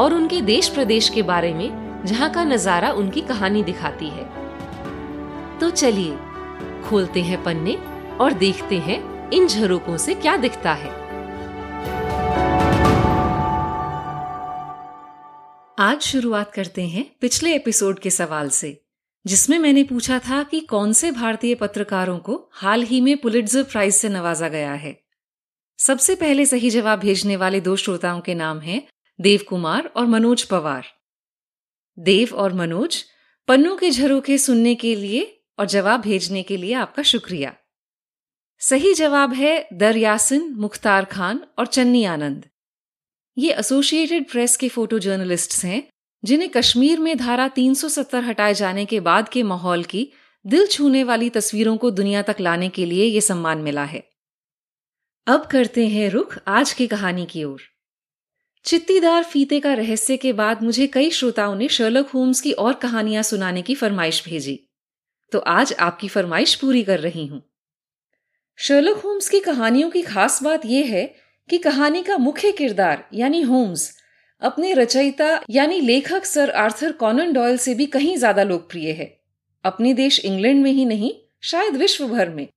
और उनके देश प्रदेश के बारे में, जहाँ का नज़ारा उनकी कहानी दिखाती है। तो चलिए, खोलते हैं पन्ने और देखते हैं इन झरोकों से क्या दिखता है। आज शुरुआत करते हैं पिछले एपिसोड के सवाल से, जिसमें मैंने पूछा था कि कौन से भारतीय पत्रकारों को हाल ही में पुलिट्जर प्राइज से नवाजा गया है। सबसे पहले सही जवाब भेजने वाले दो श्रोताओं के नाम हैं देव कुमार और मनोज पवार। देव और मनोज पन्नों के झरोखे सुनने के लिए और जवाब भेजने के लिए आपका शुक्रिया। सही जवाब है दरयासिन मुख्तार खान और चन्नी आनंद। ये एसोसिएटेड प्रेस के फ़ोटो जर्नलिस्ट्स हैं, जिन्हें कश्मीर में धारा 370 हटाए जाने के बाद के माहौल की दिल छूने वाली तस्वीरों को दुनिया तक लाने के लिए ये सम्मान मिला है। अब करते हैं रुख आज की कहानी की ओर। चित्तीदार फीते का रहस्य के बाद मुझे कई श्रोताओं ने शर्लक होम्स की और कहानियाँ सुनाने की फरमाइश भेजी। तो आज आपकी फरमाइश पूरी कर रही हूँ। शर्लक होम्स की कहानियों की खास बात यह है कि कहानी का मुख्य किरदार, यानी होम्स अपने रचयिता, यानी लेखक सर आर्थर कॉनन डॉयल से भी कहीं ज़्यादा लोकप्रिय है। अपने देश इंग्लैंड में ही नहीं, शायद विश्व भर में।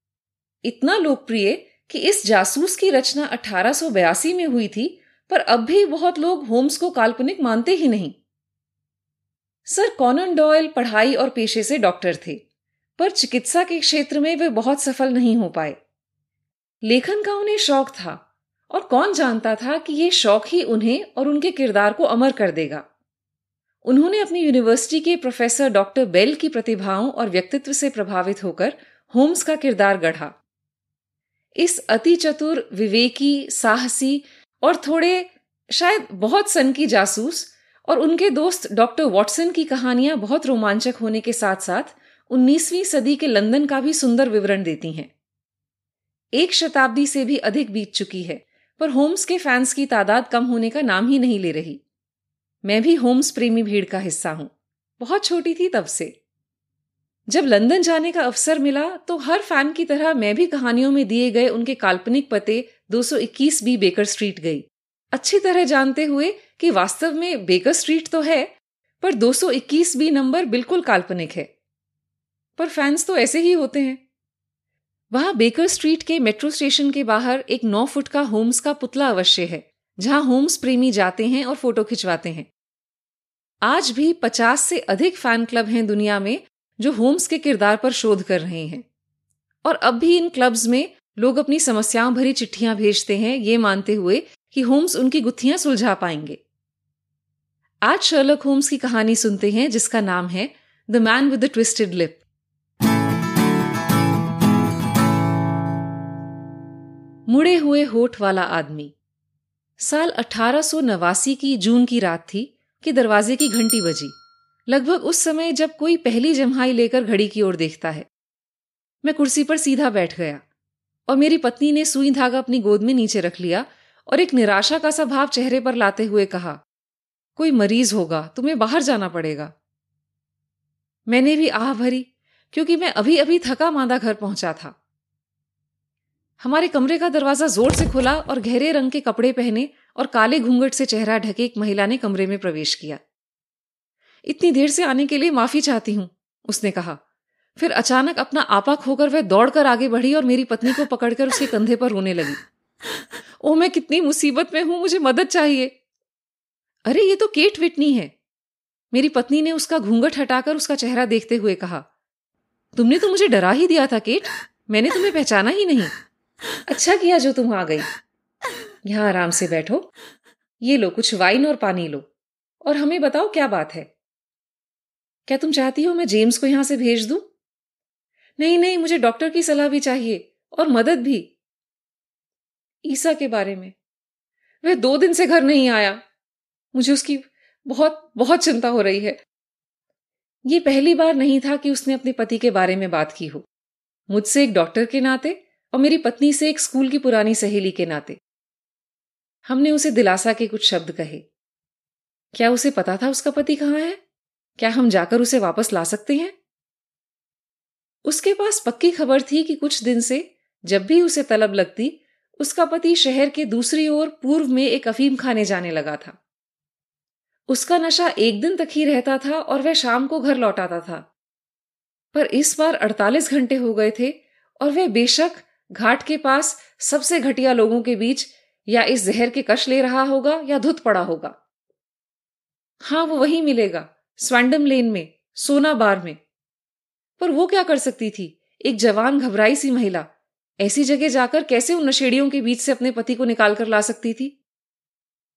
इतना लोकप्रिय कि इस जासूस की रचना 1882 में हुई थी पर अब भी बहुत लोग होम्स को काल्पनिक मानते ही नहीं। सर कॉनन डॉयल पढ़ाई और पेशे से डॉक्टर थे, पर चिकित्सा के क्षेत्र में वे बहुत सफल नहीं हो पाए। लेखन का उन्हें शौक था, और कौन जानता था कि ये शौक ही उन्हें और उनके किरदार को अमर कर देगा। उन्होंने अपनी यूनिवर्सिटी के प्रोफेसर डॉक्टर बेल की प्रतिभाओं और व्यक्तित्व से प्रभावित होकर होम्स का किरदार गढ़ा। इस अति चतुर विवेकी, साहसी और थोड़े शायद बहुत सन की जासूस और उनके दोस्त डॉक्टर वॉटसन की कहानियाँ बहुत रोमांचक होने के साथ साथ 19वीं सदी के लंदन का भी सुंदर विवरण देती हैं। एक शताब्दी से भी अधिक बीत चुकी है, पर होम्स के फैंस की तादाद कम होने का नाम ही नहीं ले रही। मैं भी होम्स प्रेमी भीड़ का हिस्सा हूँ। बहुत छोटी थी तब से। जब लंदन जाने का अवसर मिला तो हर फ़ैन की तरह मैं भी कहानियों में दिए गए उनके काल्पनिक पते 221 बी बेकर स्ट्रीट गई। अच्छी तरह जानते हुए कि वास्तव में बेकर स्ट्रीट तो है, पर 221 बी नंबर बिल्कुल काल्पनिक है। पर फैंस तो ऐसे ही होते हैं। वहाँ बेकर स्ट्रीट के मेट्रो स्टेशन के बाहर एक नौ फुट का होम्स का पुतला अवश्य है, जहाँ होम्स प्रेमी जाते हैं और फ़ोटो खिंचवाते हैं। आज भी पचास से अधिक फ़ैन क्लब हैं दुनिया में जो होम्स के किरदार पर शोध कर रहे हैं। और अब भी इन क्लब्स में लोग अपनी समस्याओं भरी चिट्ठियाँ भेजते हैं, ये मानते हुए कि होम्स उनकी गुत्थियाँ सुलझा पाएँगे। आज शर्लक होम्स की कहानी सुनते हैं, जिसका नाम है the man with the twisted lip. मुड़े हुए होठ वाला आदमी। साल अठारह की जून की रात थी कि दरवाजे की घंटी बजी। लगभग उस समय जब कोई पहली जम्हाई लेकर घड़ी की ओर देखता है। मैं कुर्सी पर सीधा बैठ गया और मेरी पत्नी ने सुई धागा अपनी गोद में नीचे रख लिया और एक निराशा का सा भाव चेहरे पर लाते हुए कहा, कोई मरीज़ होगा, तुम्हें बाहर जाना पड़ेगा। मैंने भी आह भरी, क्योंकि मैं अभी अभी थका मांदा घर पहुँचा था। हमारे कमरे का दरवाज़ा ज़ोर से खुला और गहरे रंग के कपड़े पहने और काले घूंघट से चेहरा ढके एक महिला ने कमरे में प्रवेश किया। इतनी देर से आने के लिए माफ़ी चाहती हूँ, उसने कहा। फिर अचानक अपना आपा खोकर वह दौड़कर आगे बढ़ी और मेरी पत्नी को पकड़कर उसके कंधे पर रोने लगी। ओ मैं कितनी मुसीबत में हूँ, मुझे मदद चाहिए। अरे, ये तो केट विटनी है। मेरी पत्नी ने उसका घूंघट हटाकर उसका चेहरा देखते हुए कहा, तुमने तो मुझे डरा ही दिया था, केट। मैंने तुम्हें पहचाना ही नहीं। अच्छा किया जो तुम आ गई। यहाँ आराम से बैठो। ये लो, कुछ वाइन और पानी लो। और हमें बताओ क्या बात है? क्या तुम चाहती हो मैं जेम्स को यहाँ से भेज दूँ? नहीं नहीं, मुझे डॉक्टर की सलाह भी चाहिए और मदद भी। ईसा के बारे में। वह दो दिन से घर नहीं आया। मुझे उसकी बहुत बहुत चिंता हो रही है। ये पहली बार नहीं था कि उसने अपने पति के बारे में बात की हो। मुझसे एक डॉक्टर के नाते और मेरी पत्नी से एक स्कूल की पुरानी सहेली के नाते। हमने उसे दिलासा के कुछ शब्द कहे। क्या उसे पता था उसका पति कहाँ है? क्या हम जाकर उसे वापस ला सकते हैं? उसके पास पक्की खबर थी कि कुछ दिन से, जब भी उसे तलब लगती, उसका पति शहर के दूसरी ओर पूर्व में एक अफीम खाने जाने लगा था। उसका नशा एक दिन तक ही रहता था और वह शाम को घर लौटाता था। पर इस बार 48 घंटे हो गए थे और वह बेशक घाट के पास सबसे घटिया लोगों के बीच या इस जहर के कश ले रहा होगा या धुत पड़ा होगा। हाँ, वो वही मिलेगा। स्वैंडम लेन में सोना बार में। पर वो क्या कर सकती थी? एक जवान घबराई सी महिला। ऐसी जगह जाकर कैसे उन नशेड़ियों के बीच से अपने पति को निकाल कर ला सकती थी?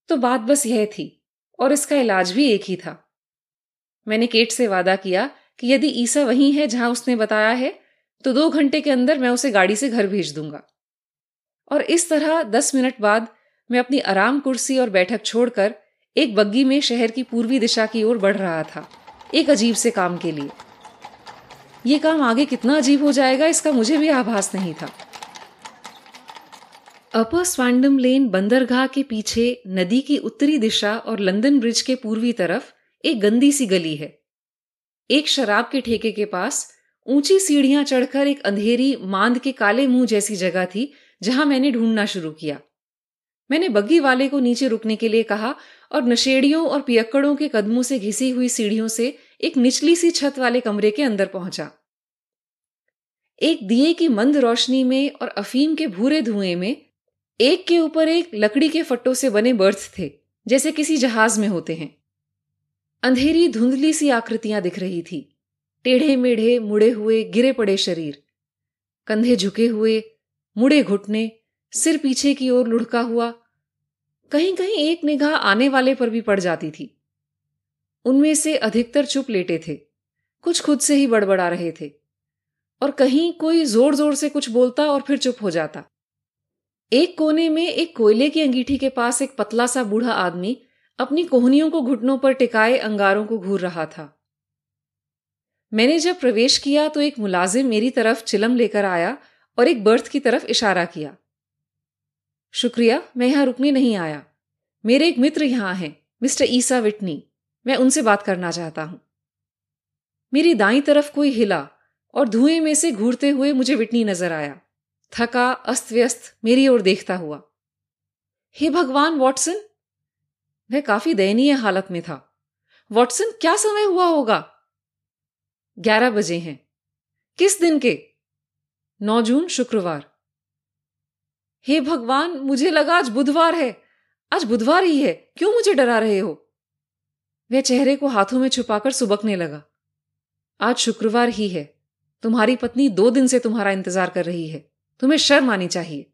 तो बात बस यह थी, और इसका इलाज भी एक ही था। मैंने केट से वादा किया कि यदि ईसा वही है जहाँ उसने बताया है तो दो घंटे के अंदर मैं उसे गाड़ी से घर भेज दूँगा। और इस तरह दस मिनट बाद मैं अपनी आराम कुर्सी और बैठक छोड़कर एक बग्गी में शहर की पूर्वी दिशा की ओर बढ़ रहा था, एक अजीब से काम के लिए। यह काम आगे कितना अजीब हो जाएगा, इसका मुझे भी आभास नहीं था। अपर स्वांडम लेन बंदरगाह के पीछे नदी की उत्तरी दिशा और लंदन ब्रिज के पूर्वी तरफ़ एक गंदी सी गली है। एक शराब के ठेके के पास ऊँची सीढ़ियाँ चढ़कर एक अंधेरी मांद के काले मुँह जैसी जगह थी, जहाँ मैंने ढूंढना शुरू किया। मैंने बग्गी वाले को नीचे रुकने के लिए कहा और नशेड़ियों और पियक्कड़ों के कदमों से घिसी हुई सीढ़ियों से एक निचली सी छत वाले कमरे के अंदर पहुँचा। एक दिए की मंद रोशनी में और अफीम के भूरे धुएँ में एक के ऊपर एक लकड़ी के फट्टों से बने बर्थ थे, जैसे किसी जहाज़ में होते हैं। अंधेरी धुंधली सी आकृतियाँ दिख रही थी। टेढ़े मेढ़े मुड़े हुए गिरे पड़े शरीर। कंधे झुके हुए, मुड़े घुटने सिर पीछे की ओर लुढ़का हुआ। कहीं कहीं एक निगाह आने वाले पर भी पड़ जाती थी। उनमें से अधिकतर चुप लेटे थे। कुछ खुद से ही बड़बड़ा रहे थे। और कहीं कोई ज़ोर ज़ोर से कुछ बोलता और फिर चुप हो जाता। एक कोने में एक कोयले की अंगीठी के पास एक पतला सा बूढ़ा आदमी अपनी कोहनियों को घुटनों पर टिकाए अंगारों को घूर रहा था। मैंने जब प्रवेश किया तो एक मुलाजिम मेरी तरफ़ चिलम लेकर आया और एक बर्थ की तरफ़ इशारा किया। शुक्रिया, मैं यहाँ रुकने नहीं आया। मेरे एक मित्र यहाँ हैं, मिस्टर ईसा विटनी। मैं उनसे बात करना चाहता हूँ। मेरी दाई तरफ़ कोई हिला और धुएँ में से घूरते हुए मुझे विटनी नज़र आया। थका अस्त व्यस्त मेरी ओर देखता हुआ। हे भगवान, वॉटसन! वह काफ़ी दयनीय हालत में था। वॉटसन, क्या समय हुआ होगा? ग्यारह बजे हैं। किस दिन के? नौ जून, शुक्रवार। हे भगवान, मुझे लगा आज बुधवार है। आज बुधवार ही है। क्यों मुझे डरा रहे हो? वह चेहरे को हाथों में छुपाकर सुबकने लगा। आज शुक्रवार ही है। तुम्हारी पत्नी दो दिन से तुम्हारा इंतज़ार कर रही है। तुम्हें शर्म आनी चाहिए।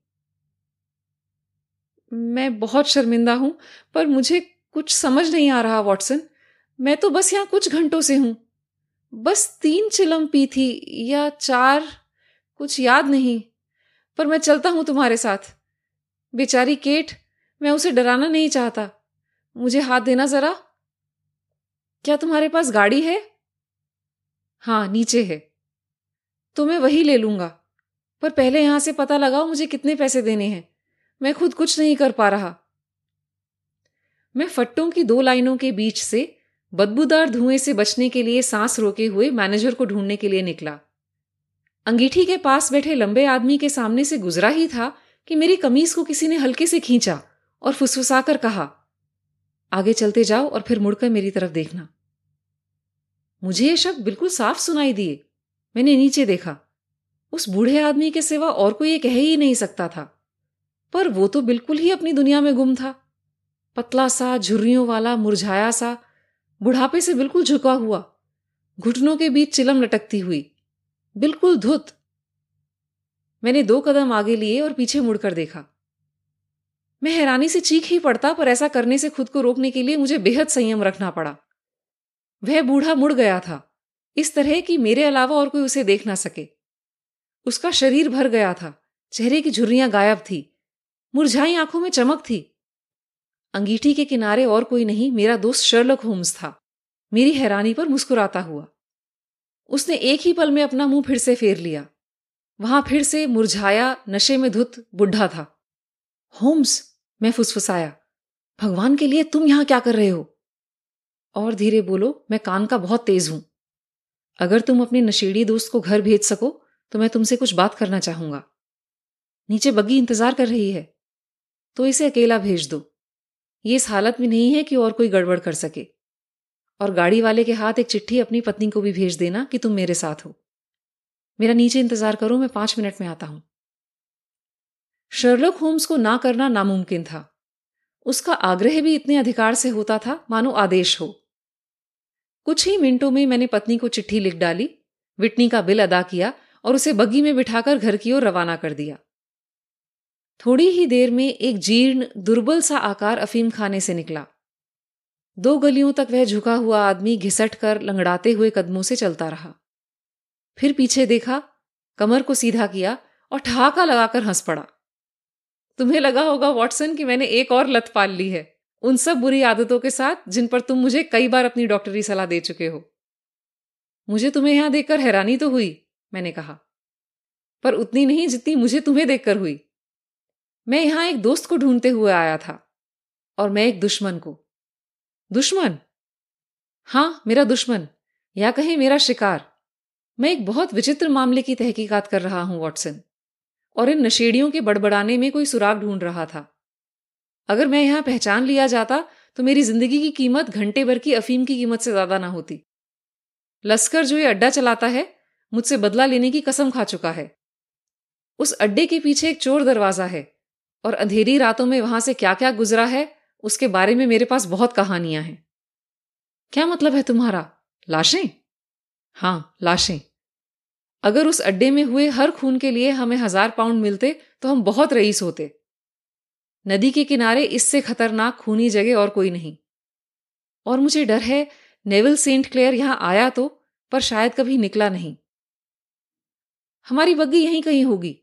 मैं बहुत शर्मिंदा हूँ, पर मुझे कुछ समझ नहीं आ रहा, वॉटसन। मैं तो बस यहाँ कुछ घंटों से हूँ। बस तीन चिलम पी थी या चार, कुछ याद नहीं। पर मैं चलता हूँ तुम्हारे साथ। बेचारी केट, मैं उसे डराना नहीं चाहता। मुझे हाथ देना जरा। क्या तुम्हारे पास गाड़ी है? हाँ, नीचे है। तो मैं वही ले लूँगा। पर पहले यहाँ से पता लगाओ मुझे कितने पैसे देने हैं। मैं खुद कुछ नहीं कर पा रहा। मैं फट्टों की दो लाइनों के बीच से बदबूदार धुएँ से बचने के लिए सांस रोके हुए मैनेजर को ढूँढने के लिए निकला। अंगीठी के पास बैठे लंबे आदमी के सामने से गुजरा ही था कि मेरी कमीज को किसी ने हल्के से खींचा और फुसफुसाकर कहा, आगे चलते जाओ और फिर मुड़कर मेरी तरफ़ देखना। मुझे ये शब्द बिल्कुल साफ़ सुनाई दिए। मैंने नीचे देखा। उस बूढ़े आदमी के सिवा और कोई ये कह ही नहीं सकता था। पर वो तो बिल्कुल ही अपनी दुनिया में गुम था। पतला सा, झुर्रियों वाला, मुरझाया सा, बुढ़ापे से बिल्कुल झुका हुआ। घुटनों के बीच चिलम लटकती हुई। बिल्कुल धुत। मैंने दो कदम आगे लिए और पीछे मुड़कर देखा। मैं हैरानी से चीख ही पड़ता, पर ऐसा करने से खुद को रोकने के लिए मुझे बेहद संयम रखना पड़ा। वह बूढ़ा मुड़ गया था, इस तरह कि मेरे अलावा और कोई उसे देख ना सके। उसका शरीर भर गया था, चेहरे की झुर्रियाँ गायब थी, मुरझाई आँखों में चमक थी। अंगीठी के किनारे और कोई नहीं, मेरा दोस्त शर्लक होम्स था। मेरी हैरानी पर मुस्कुराता हुआ। उसने एक ही पल में अपना मुँह फिर से फेर लिया। वहाँ फिर से मुरझाया, नशे में धुत, बुढ़ा था। होम्स, मैं फुसफुसाया। भगवान के लिए तुम यहाँ क्या कर रहे हो? और धीरे बोलो, मैं कान का बहुत तेज हूँ। अगर तुम अपने नशेड़ी दोस्त को घर भेज सको तो मैं तुमसे कुछ बात करना चाहूँगा। नीचे बग्गी इंतज़ार कर रही है। तो इसे अकेला भेज दो। ये इस हालत में नहीं है कि और कोई गड़बड़ कर सके। और गाड़ी वाले के हाथ एक चिट्ठी अपनी पत्नी को भी भेज देना कि तुम मेरे साथ हो। मेरा नीचे इंतज़ार करो, मैं पाँच मिनट में आता हूँ। शर्लक होम्स को ना करना नामुमकिन था। उसका आग्रह भी इतने अधिकार से होता था, मानो आदेश हो। कुछ ही मिनटों में मैंने पत्नी को चिट्ठी लिख डाली, विटनी का बिल अदा किया और उसे बग्गी में बिठाकर घर की ओर रवाना कर दिया। थोड़ी ही देर में एक जीर्ण, दुर्बल सा आकार अफीम खाने से निकला। दो गलियों तक वह झुका हुआ आदमी घिसट कर लंगड़ाते हुए कदमों से चलता रहा। फिर पीछे देखा, कमर को सीधा किया और ठहाका लगाकर हंस पड़ा। तुम्हें लगा होगा, वॉटसन, कि मैंने एक और लत पाल ली है। उन सब बुरी आदतों के साथ, जिन पर तुम मुझे कई बार अपनी डॉक्टरी सलाह दे चुके हो। मुझे तुम्हें यहाँ देखकर हैरानी तो हुई, मैंने कहा। पर उतनी नहीं जितनी मुझे तुम्हें देखकर हुई। मैं यहाँ एक दोस्त को ढूंढते हुए आया था, और मैं एक दुश्मन को। दुश्मन। हाँ, मेरा दुश्मन, या कहें मेरा शिकार। मैं एक बहुत विचित्र मामले की तहकीकात कर रहा हूँ, वॉटसन, और इन नशेड़ियों के बड़बड़ाने में कोई सुराग ढूंढ रहा था। अगर मैं यहाँ पहचान लिया जाता तो मेरी ज़िंदगी की कीमत घंटे भर की अफीम की कीमत से ज़्यादा ना होती। लश्कर जो ये अड्डा चलाता है, मुझसे बदला लेने की कसम खा चुका है। उस अड्डे के पीछे एक चोर दरवाज़ा है, और अंधेरी रातों में वहाँ से क्या क्या गुजरा है उसके बारे में मेरे पास बहुत कहानियाँ हैं। क्या मतलब है तुम्हारा? लाशें? हाँ, लाशें। अगर उस अड्डे में हुए हर खून के लिए हमें हज़ार पाउंड मिलते तो हम बहुत रईस होते। नदी के किनारे इससे खतरनाक खूनी जगह और कोई नहीं। और मुझे डर है, नेविल सेंट क्लेयर यहाँ आया तो पर शायद कभी निकला नहीं। हमारी बग्गी यहीं कहीं होगी।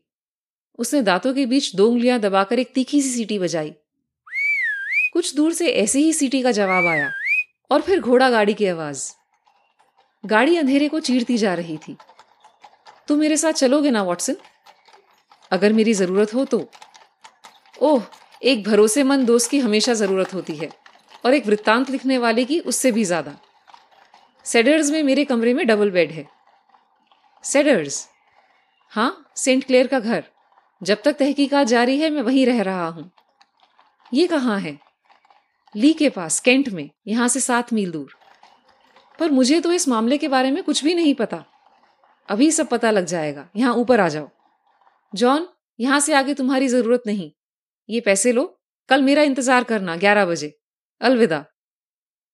उसने दांतों के बीच दो उंगलियाँ दबाकर एक तीखी सी सीटी बजाई। कुछ दूर से ऐसी ही सीटी का जवाब आया और फिर घोड़ा गाड़ी की आवाज़। गाड़ी अंधेरे को चीरती जा रही थी। तुम मेरे साथ चलोगे ना, वॉटसन? अगर मेरी ज़रूरत हो तो? ओह, एक भरोसेमंद दोस्त की हमेशा ज़रूरत होती है और एक वृत्तांत लिखने वाले की उससे भी ज़्यादा। सेडर्स में मेरे कमरे में डबल बेड है। सेडर्स? हाँ सेंट क्लेयर का घर। जब तक तहकीकात जारी है, मैं वहीं रह रहा हूँ। ये कहाँ है? ली के पास, केंट में, यहाँ से सात मील दूर। पर मुझे तो इस मामले के बारे में कुछ भी नहीं पता। अभी सब पता लग जाएगा। यहाँ ऊपर आ जाओ। जॉन, यहाँ से आगे तुम्हारी ज़रूरत नहीं। ये पैसे लो। कल मेरा इंतज़ार करना, ग्यारह बजे। अलविदा।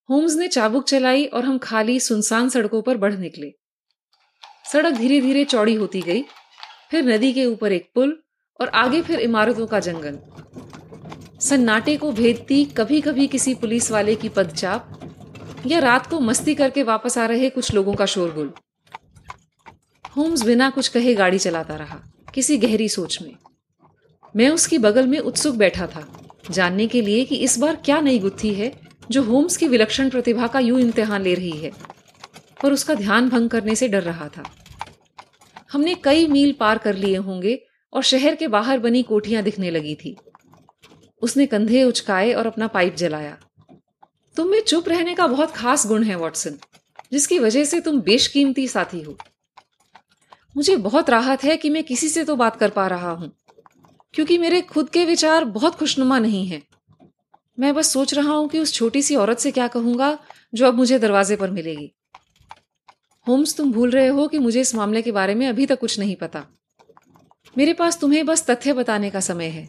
होम्स ने चाबुक चलाई और हम खाली सुनसान सड़कों पर बढ़ निकले। सड़क धीरे धीरे चौड़ी होती गई। फिर नदी के ऊपर एक पुल और आगे फिर इमारतों का जंगल। सन्नाटे को भेदती कभी कभी किसी पुलिस वाले की पदचाप, या रात को मस्ती करके वापस आ रहे कुछ लोगों का शोरगुल। होम्स बिना कुछ कहे गाड़ी चलाता रहा, किसी गहरी सोच में। मैं उसकी बगल में उत्सुक बैठा था, जानने के लिए कि इस बार क्या नई गुत्थी है, जो होम्स की विलक्षण प्रतिभा का यूँ इम्तिहान ले रही है। पर उसका ध्यान भंग करने से डर रहा था। हमने कई मील पार कर लिए होंगे, और शहर के बाहर बनी कोठियाँ दिखने लगी थी। उसने कंधे उचकाए और अपना पाइप जलाया। तुम में चुप रहने का बहुत खास गुण है, वॉटसन, जिसकी वजह से तुम बेशकीमती साथी हो। मुझे बहुत राहत है कि मैं किसी से तो बात कर पा रहा हूँ, क्योंकि मेरे खुद के विचार बहुत खुशनुमा नहीं है। मैं बस सोच रहा हूँ कि उस छोटी सी औरत से क्या कहूँगा, जो अब मुझे दरवाजे पर मिलेगी। होम्स, तुम भूल रहे हो कि मुझे इस मामले के बारे में अभी तक कुछ नहीं पता। मेरे पास तुम्हें बस तथ्य बताने का समय है।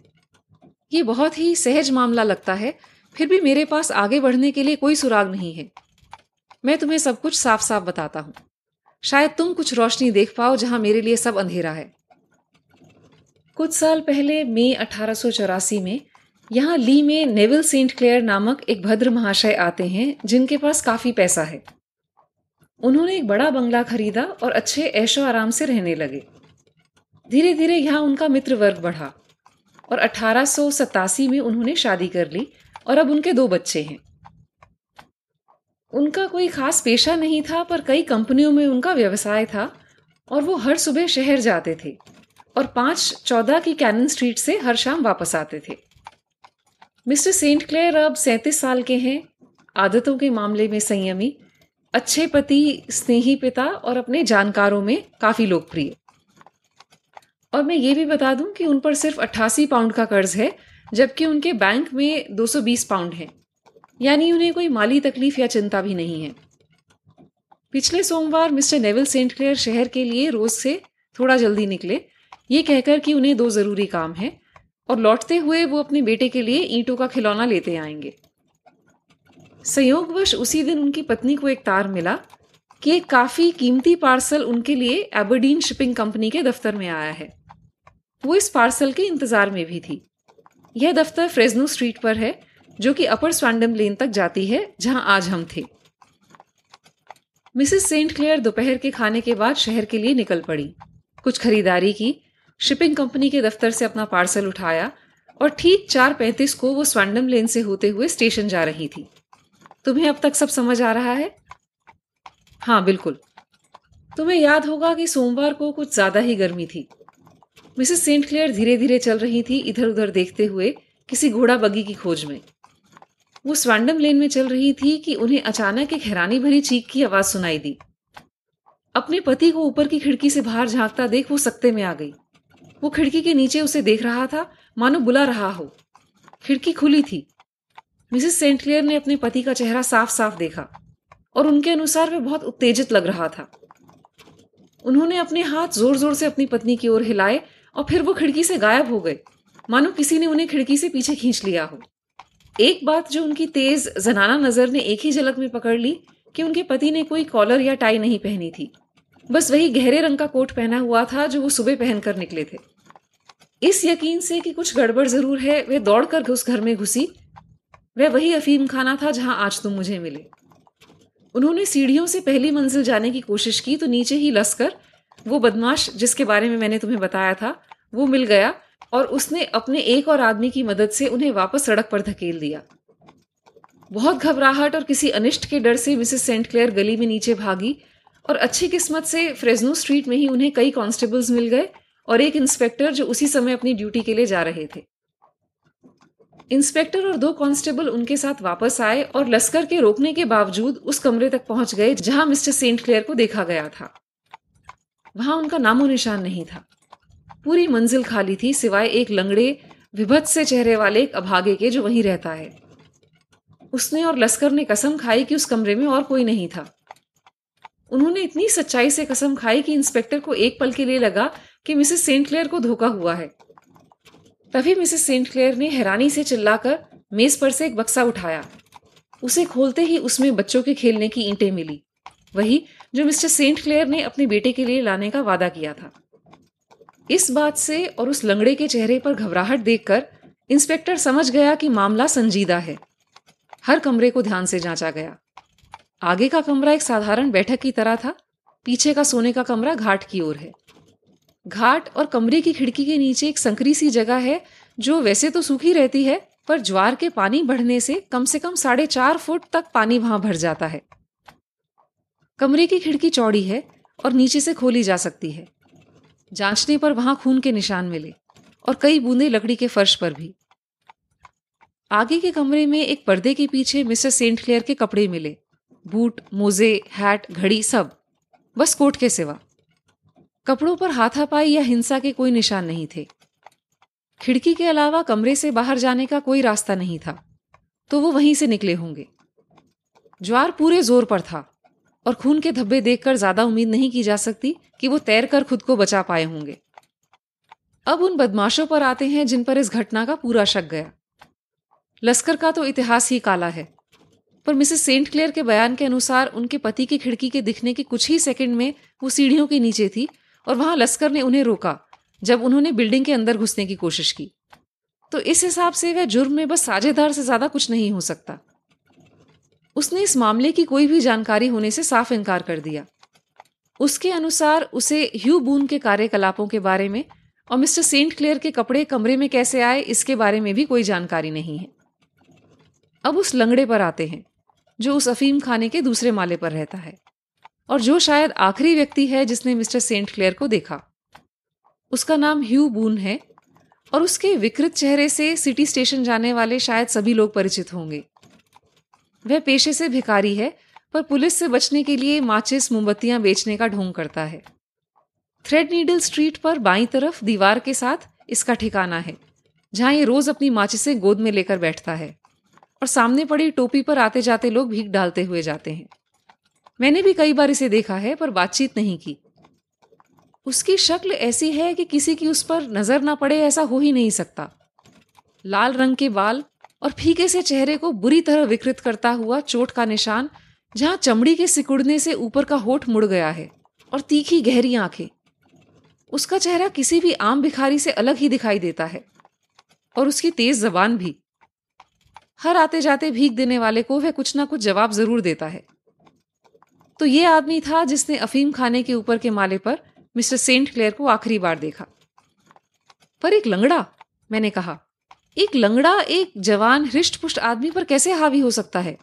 ये बहुत ही सहज मामला लगता है। फिर भी मेरे पास आगे बढ़ने के लिए कोई सुराग नहीं है। मैं तुम्हें सब कुछ साफ़ साफ़ बताता हूँ। शायद तुम कुछ रोशनी देख पाओ जहाँ मेरे लिए सब अंधेरा है। कुछ साल पहले मई अठारह सौ चौरासी में यहाँ ली में नेविल सेंट क्लेयर नामक एक भद्र महाशय आते हैं जिनके पास काफ़ी पैसा है। उन्होंने एक बड़ा बंगला खरीदा और अच्छे ऐशो आराम से रहने लगे। धीरे धीरे यहाँ उनका मित्र वर्ग बढ़ा। और अठारह में उन्होंने शादी कर ली और अब उनके दो बच्चे हैं। उनका कोई खास पेशा नहीं था, पर कई कंपनियों में उनका व्यवसाय था और वो हर सुबह शहर जाते थे और पाँच चौदह की कैनन स्ट्रीट से हर शाम वापस आते थे। मिस्टर सेंट क्लेयर अब सैंतीस साल के हैं, आदतों के मामले में संयमी, अच्छे पति, स्नेही पिता और अपने जानकारों में काफ़ी लोकप्रिय। और मैं ये भी बता दूँ कि उन पर सिर्फ़ 88 पाउंड का कर्ज है, जबकि उनके बैंक में 220 पाउंड है। यानी उन्हें कोई माली तकलीफ़ या चिंता भी नहीं है। पिछले सोमवार मिस्टर नेविल सेंट क्लेयर शहर के लिए रोज से थोड़ा जल्दी निकले, ये कहकर कि उन्हें दो ज़रूरी काम है और लौटते हुए वो अपने बेटे के लिए ईंटों का खिलौना लेते आएँगे। संयोगवश उसी दिन उनकी पत्नी को एक तार मिला कि काफ़ी कीमती पार्सल उनके लिए एबरडीन शिपिंग कंपनी के दफ्तर में आया है। वो इस पार्सल के इंतज़ार में भी थी। यह दफ्तर फ्रेजनो स्ट्रीट पर है, जो कि अपर स्वांडम लेन तक जाती है, जहाँ आज हम थे। मिसेस सेंट क्लेयर दोपहर के खाने के बाद शहर के लिए निकल पड़ी। कुछ खरीदारी की, शिपिंग कंपनी के दफ्तर से अपना पार्सल उठाया, और ठीक चार पैंतीस को वो स्वांडम लेन से होते हुए स्टेशन जा रही थी। तुम्हें अब तक सब समझ आ रहा है? हाँ बिल्कुल। तुम्हें याद होगा कि सोमवार को कुछ ज़्यादा ही गर्मी थी। मिसेस सेंट क्लेयर धीरे धीरे चल रही थी इधर उधर देखते हुए किसी घोड़ा बगी की खोज में। वो स्वांडम लेन में चल रही थी कि उन्हें अचानक एक हैरानी भरी चीख की आवाज़ सुनाई दी। अपने पति को ऊपर की खिड़की से बाहर झांकता देख वो सकते में आ गई। वो खिड़की के नीचे उसे देख रहा था, मानो बुला रहा हो। खिड़की खुली थी। मिसेस सेंट क्लेयर ने अपने पति का चेहरा साफ़ साफ़ देखा। और उनके अनुसार वह बहुत उत्तेजित लग रहा था। उन्होंने अपने हाथ ज़ोर ज़ोर से अपनी पत्नी की ओर हिलाए और फिर वो खिड़की से गायब हो गए। मानो किसी ने उन्हें खिड़की से पीछे खींच लिया हो। एक बात जो उनकी तेज, जनाना नज़र ने एक ही झलक में पकड़ ली कि उनके पति ने कोई कॉलर या टाई नहीं पहनी थी। बस वही गहरे रंग का कोट पहना हुआ था जो वो सुबह पहनकर निकले थे। इस यकीन से कि कुछ गड़बड़ ज़रूर है, वे दौड़कर उस घर में घुसी। वह वही अफीम खाना था जहाँ आज तुम मुझे मिले। उन्होंने सीढ़ियों से पहली मंजिल जाने की कोशिश की तो नीचे ही लसकर वो बदमाश जिसके बारे में मैंने तुम्हें बताया था, वो मिल गया और उसने अपने एक और आदमी की मदद से उन्हें वापस सड़क पर धकेल दिया। बहुत घबराहट और किसी अनिष्ट के डर से मिसेस सेंट क्लेयर गली में नीचे भागी और अच्छी किस्मत से फ्रेजनो स्ट्रीट में ही उन्हें कई कांस्टेबल्स मिल गए और एक इंस्पेक्टर जो उसी समय अपनी ड्यूटी के लिए जा रहे थे। इंस्पेक्टर और दो कांस्टेबल उनके साथ वापस आए और लश्कर के रोकने के बावजूद उस कमरे तक पहुँच गए, जहाँ मिस्टर सेंट क्लेयर को देखा गया था। वहाँ उनका नामो निशान नहीं था। पूरी मंजिल खाली थी, सिवाय एक लंगड़े विभत से चेहरे वाले एक अभागे के जो वहीं रहता है। उसने और लश्कर ने कसम खाई कि उस कमरे में और कोई नहीं था। उन्होंने इतनी सच्चाई से कसम खाई कि इंस्पेक्टर को एक पल के लिए लगा कि मिसेस सेंट क्लेयर को धोखा हुआ है। तभी मिसेस सेंट क्लेयर ने हैरानी से चिल्लाकर मेज पर से एक बक्सा उठाया। उसे खोलते ही उसमें बच्चों के खेलने की ईंटें मिली। वही जो मिस्टर सेंट क्लेयर ने अपने बेटे के लिए लाने का वादा किया था। इस बात से और उस लंगड़े के चेहरे पर घबराहट देखकर इंस्पेक्टर समझ गया कि मामला संजीदा है। हर कमरे को ध्यान से जांचा गया। आगे का कमरा एक साधारण बैठक की तरह था, पीछे का सोने का कमरा घाट की ओर है। घाट और कमरे की खिड़की के नीचे एक संकरी सी जगह है, जो वैसे तो सूखी रहती है, पर ज्वार के पानी बढ़ने से कम से कम साढ़े चार फुट तक पानी वहाँ भर जाता है। कमरे की खिड़की चौड़ी है और नीचे से खोली जा सकती है। जांचने पर वहाँ खून के निशान मिले और कई बूंदे लकड़ी के फर्श पर भी। आगे के कमरे में एक पर्दे के पीछे मिस्टर सेंट क्लेयर के कपड़े मिले। बूट, मोजे, हैट, घड़ी सब, बस कोट के सिवा। कपड़ों पर हाथापाई या हिंसा के कोई निशान नहीं थे। खिड़की के अलावा कमरे से बाहर जाने का कोई रास्ता नहीं था तो वो वहीं से निकले होंगे। ज्वार पूरे ज़ोर पर था और खून के धब्बे देखकर ज़्यादा उम्मीद नहीं की जा सकती कि वो तैर कर खुद को बचा पाए होंगे। अब उन बदमाशों पर आते हैं जिन पर इस घटना का पूरा शक गया। लश्कर का तो इतिहास ही काला है, पर मिसेस सेंट क्लेयर के बयान के अनुसार उनके पति की खिड़की के दिखने के कुछ ही सेकंड में वो सीढ़ियों के नीचे थी और वहाँ लश्कर ने उन्हें रोका, जब उन्होंने बिल्डिंग के अंदर घुसने की कोशिश की। तो इस हिसाब से वह जुर्म में बस साझेदार से ज़्यादा कुछ नहीं हो सकता। उसने इस मामले की कोई भी जानकारी होने से साफ़ इनकार कर दिया। उसके अनुसार उसे ह्यू बून के कार्यकलापों के बारे में और मिस्टर सेंट क्लेयर के कपड़े कमरे में कैसे आए, इसके बारे में भी कोई जानकारी नहीं है। अब उस लंगड़े पर आते हैं, जो उस अफीम खाने के दूसरे माले पर रहता है। और जो शायद आखिरी व्यक्ति है जिसने मिस्टर सेंट क्लेयर को देखा। उसका नाम ह्यू बून है और उसके विकृत चेहरे से सिटी स्टेशन जाने वाले शायद सभी लोग परिचित होंगे। वह पेशे से भिकारी है, पर पुलिस से बचने के लिए माचिस, मोमबत्तियाँ बेचने का ढोंग करता है। थ्रेड नीडल स्ट्रीट पर बाई तरफ़ दीवार के साथ इसका ठिकाना है, जहाँ ये रोज अपनी माचिसें गोद में लेकर बैठता है और सामने पड़ी टोपी पर आते जाते लोग भीख डालते हुए जाते हैं। मैंने भी कई बार इसे देखा है, पर बातचीत नहीं की। उसकी शक्ल ऐसी है कि किसी की उस पर नज़र ना पड़े, ऐसा हो ही नहीं सकता। लाल रंग के बाल और फीके से चेहरे को बुरी तरह विकृत करता हुआ चोट का निशान, जहाँ चमड़ी के सिकुड़ने से ऊपर का होठ मुड़ गया है और तीखी गहरी आँखें। उसका चेहरा किसी भी आम भिखारी से अलग ही दिखाई देता है और उसकी तेज जबान भी। हर आते जाते भीख देने वाले को वह कुछ ना कुछ जवाब ज़रूर देता है। तो ये आदमी था जिसने अफीम खाने के ऊपर के माले पर मिस्टर सेंट क्लेयर को आखिरी बार देखा। पर एक लंगड़ा, मैंने कहा, एक लंगड़ा एक जवान हृष्ट पुष्ट आदमी पर कैसे हावी हो सकता है?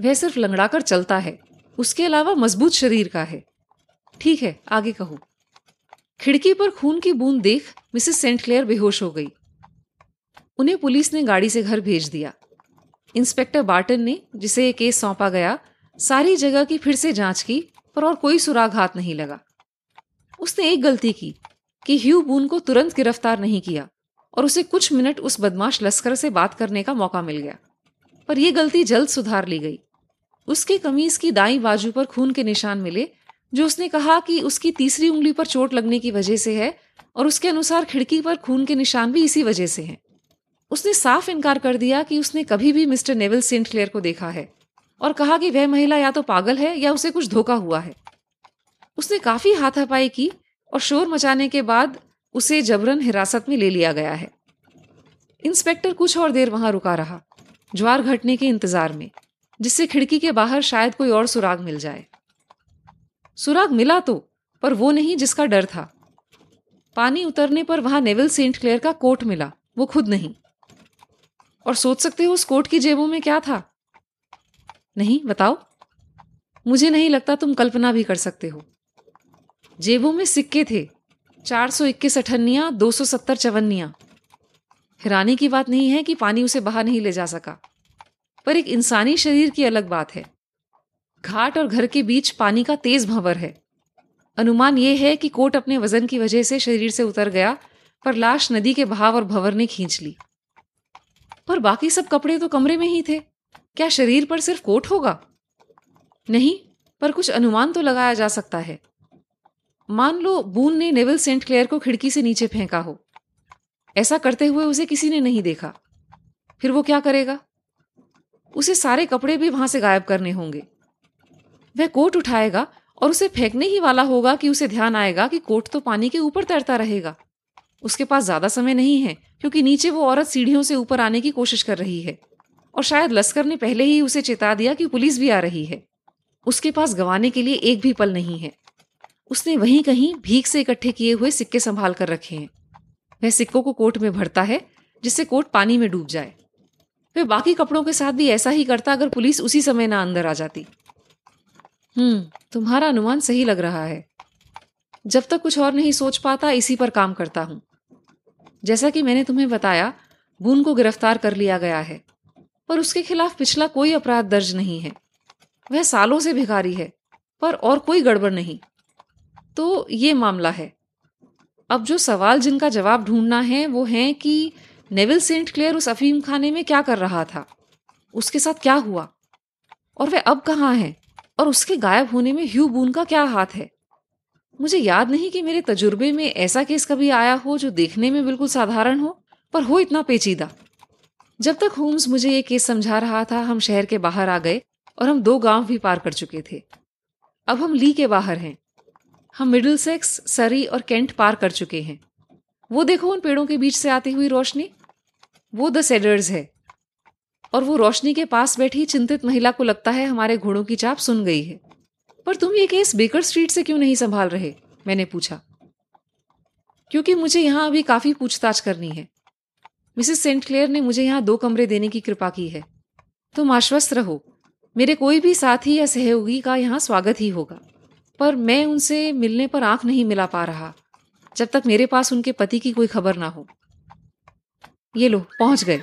वह सिर्फ़ लंगड़ा कर चलता है, उसके अलावा मज़बूत शरीर का है। ठीक है, आगे कहो। खिड़की पर खून की बूंद देख मिसेस सेंट क्लेयर बेहोश हो गई। उन्हें पुलिस ने गाड़ी से घर भेज दिया। इंस्पेक्टर बार्टन ने, जिसे यह केस सौंपा गया सारी जगह की फिर से जाँच की, पर और कोई सुराग हाथ नहीं लगा। उसने एक गलती की, कि ह्यू बून को तुरंत गिरफ़्तार नहीं किया, और उसे कुछ मिनट उस बदमाश लश्कर से बात करने का मौका मिल गया। पर यह गलती जल्द सुधार ली गई। उसके कमीज की दाई बाजू पर खून के निशान मिले, जो उसने कहा कि उसकी तीसरी उंगली पर चोट लगने की वजह से है, और उसके अनुसार खिड़की पर खून के निशान भी इसी वजह से हैं। उसने साफ़ इनकार कर दिया कि उसने कभी भी मिस्टर नेवल सेंट क्लेयर को देखा है। और कहा कि वह महिला या तो पागल है या उसे कुछ धोखा हुआ है। उसने काफ़ी हाथापाई की और शोर मचाने के बाद उसे जबरन हिरासत में ले लिया गया है। इंस्पेक्टर कुछ और देर वहाँ रुका रहा, ज्वार घटने के इंतज़ार में, जिससे खिड़की के बाहर शायद कोई और सुराग मिल जाए। सुराग मिला तो पर वो नहीं जिसका डर था। पानी उतरने पर वहाँ नेवल सेंट क्लेयर का कोट मिला, वो खुद नहीं। और सोच सकते हो उस कोट की जेबों में क्या था? नहीं, बताओ। मुझे नहीं लगता तुम कल्पना भी कर सकते हो। जेबों में सिक्के थे। चार सौ इक्कीस अठन्निया, दो सौ सत्तर चवन्निया। हैरानी की बात नहीं है कि पानी उसे बाहर नहीं ले जा सका। पर एक इंसानी शरीर की अलग बात है। घाट और घर के बीच पानी का तेज भंवर है। अनुमान यह है कि कोट अपने वज़न की वजह से शरीर से उतर गया, पर लाश नदी के बहाव और भंवर ने खींच ली। पर बाकी सब कपड़े तो कमरे में ही थे। क्या शरीर पर सिर्फ़ कोट होगा? नहीं, पर कुछ अनुमान तो लगाया जा सकता है। मान लो बून ने नेवल सेंट क्लेयर को खिड़की से नीचे फेंका हो। ऐसा करते हुए उसे किसी ने नहीं देखा। फिर वो क्या करेगा? उसे सारे कपड़े भी वहाँ से गायब करने होंगे। वह कोट उठाएगा और उसे फेंकने ही वाला होगा कि उसे ध्यान आएगा कि कोट तो पानी के ऊपर तैरता रहेगा। उसके पास ज़्यादा समय नहीं है, क्योंकि नीचे वो औरत सीढ़ियों से ऊपर आने की कोशिश कर रही है। और शायद लश्कर ने पहले ही उसे चेता दिया कि पुलिस भी आ रही है। उसके पास गंवाने के लिए एक भी पल नहीं है। उसने वहीं कहीं भीख से इकट्ठे किए हुए सिक्के संभाल कर रखे हैं। वह सिक्कों को कोट में भरता है, जिससे कोट पानी में डूब जाए। वह बाकी कपड़ों के साथ भी ऐसा ही करता अगर पुलिस उसी समय ना अंदर आ जाती। हम्म तुम्हारा अनुमान सही लग रहा है। जब तक कुछ और नहीं सोच पाता, इसी पर काम करता हूँ। जैसा कि मैंने तुम्हें बताया, बून को गिरफ़्तार कर लिया गया है। पर उसके खिलाफ पिछला कोई अपराध दर्ज नहीं है। वह सालों से भिखारी है, पर और कोई गड़बड़ नहीं। तो ये मामला है। अब जो सवाल जिनका जवाब ढूंढना है, वो है कि नेविल सेंट क्लेयर उस अफीम खाने में क्या कर रहा था? उसके साथ क्या हुआ? और वह अब कहाँ है? और उसके गायब होने में ह्यू बून का क्या हाथ है? मुझे याद नहीं कि मेरे तजुर्बे में ऐसा केस कभी आया हो जो देखने में बिल्कुल साधारण हो, पर हो इतना पेचीदा। जब तक होम्स मुझे ये केस समझा रहा था, हम शहर के बाहर आ गए और हम दो गाँव भी पार कर चुके थे। अब हम ली के बाहर हैं। हम मिडिल सेक्स सरी और केंट पार कर चुके हैं। वो देखो उन पेड़ों के बीच से आती हुई रोशनी। वो द सेडर्स है। और वो रोशनी के पास बैठी चिंतित महिला को लगता है हमारे घोड़ों की चाप सुन गई है। पर तुम ये केस बेकर स्ट्रीट से क्यों नहीं संभाल रहे? मैंने पूछा। क्योंकि मुझे यहाँ अभी काफ़ी पूछताछ करनी है। मिसेस सेंट क्लेयर ने मुझे यहाँ दो कमरे देने की कृपा की है। तुम आश्वस्त रहो, मेरे कोई भी साथी या सहयोगी का यहाँ स्वागत ही होगा, पर मैं उनसे मिलने पर आँख नहीं मिला पा रहा, जब तक मेरे पास उनके पति की कोई खबर ना हो। ये लो, पहुँच गए।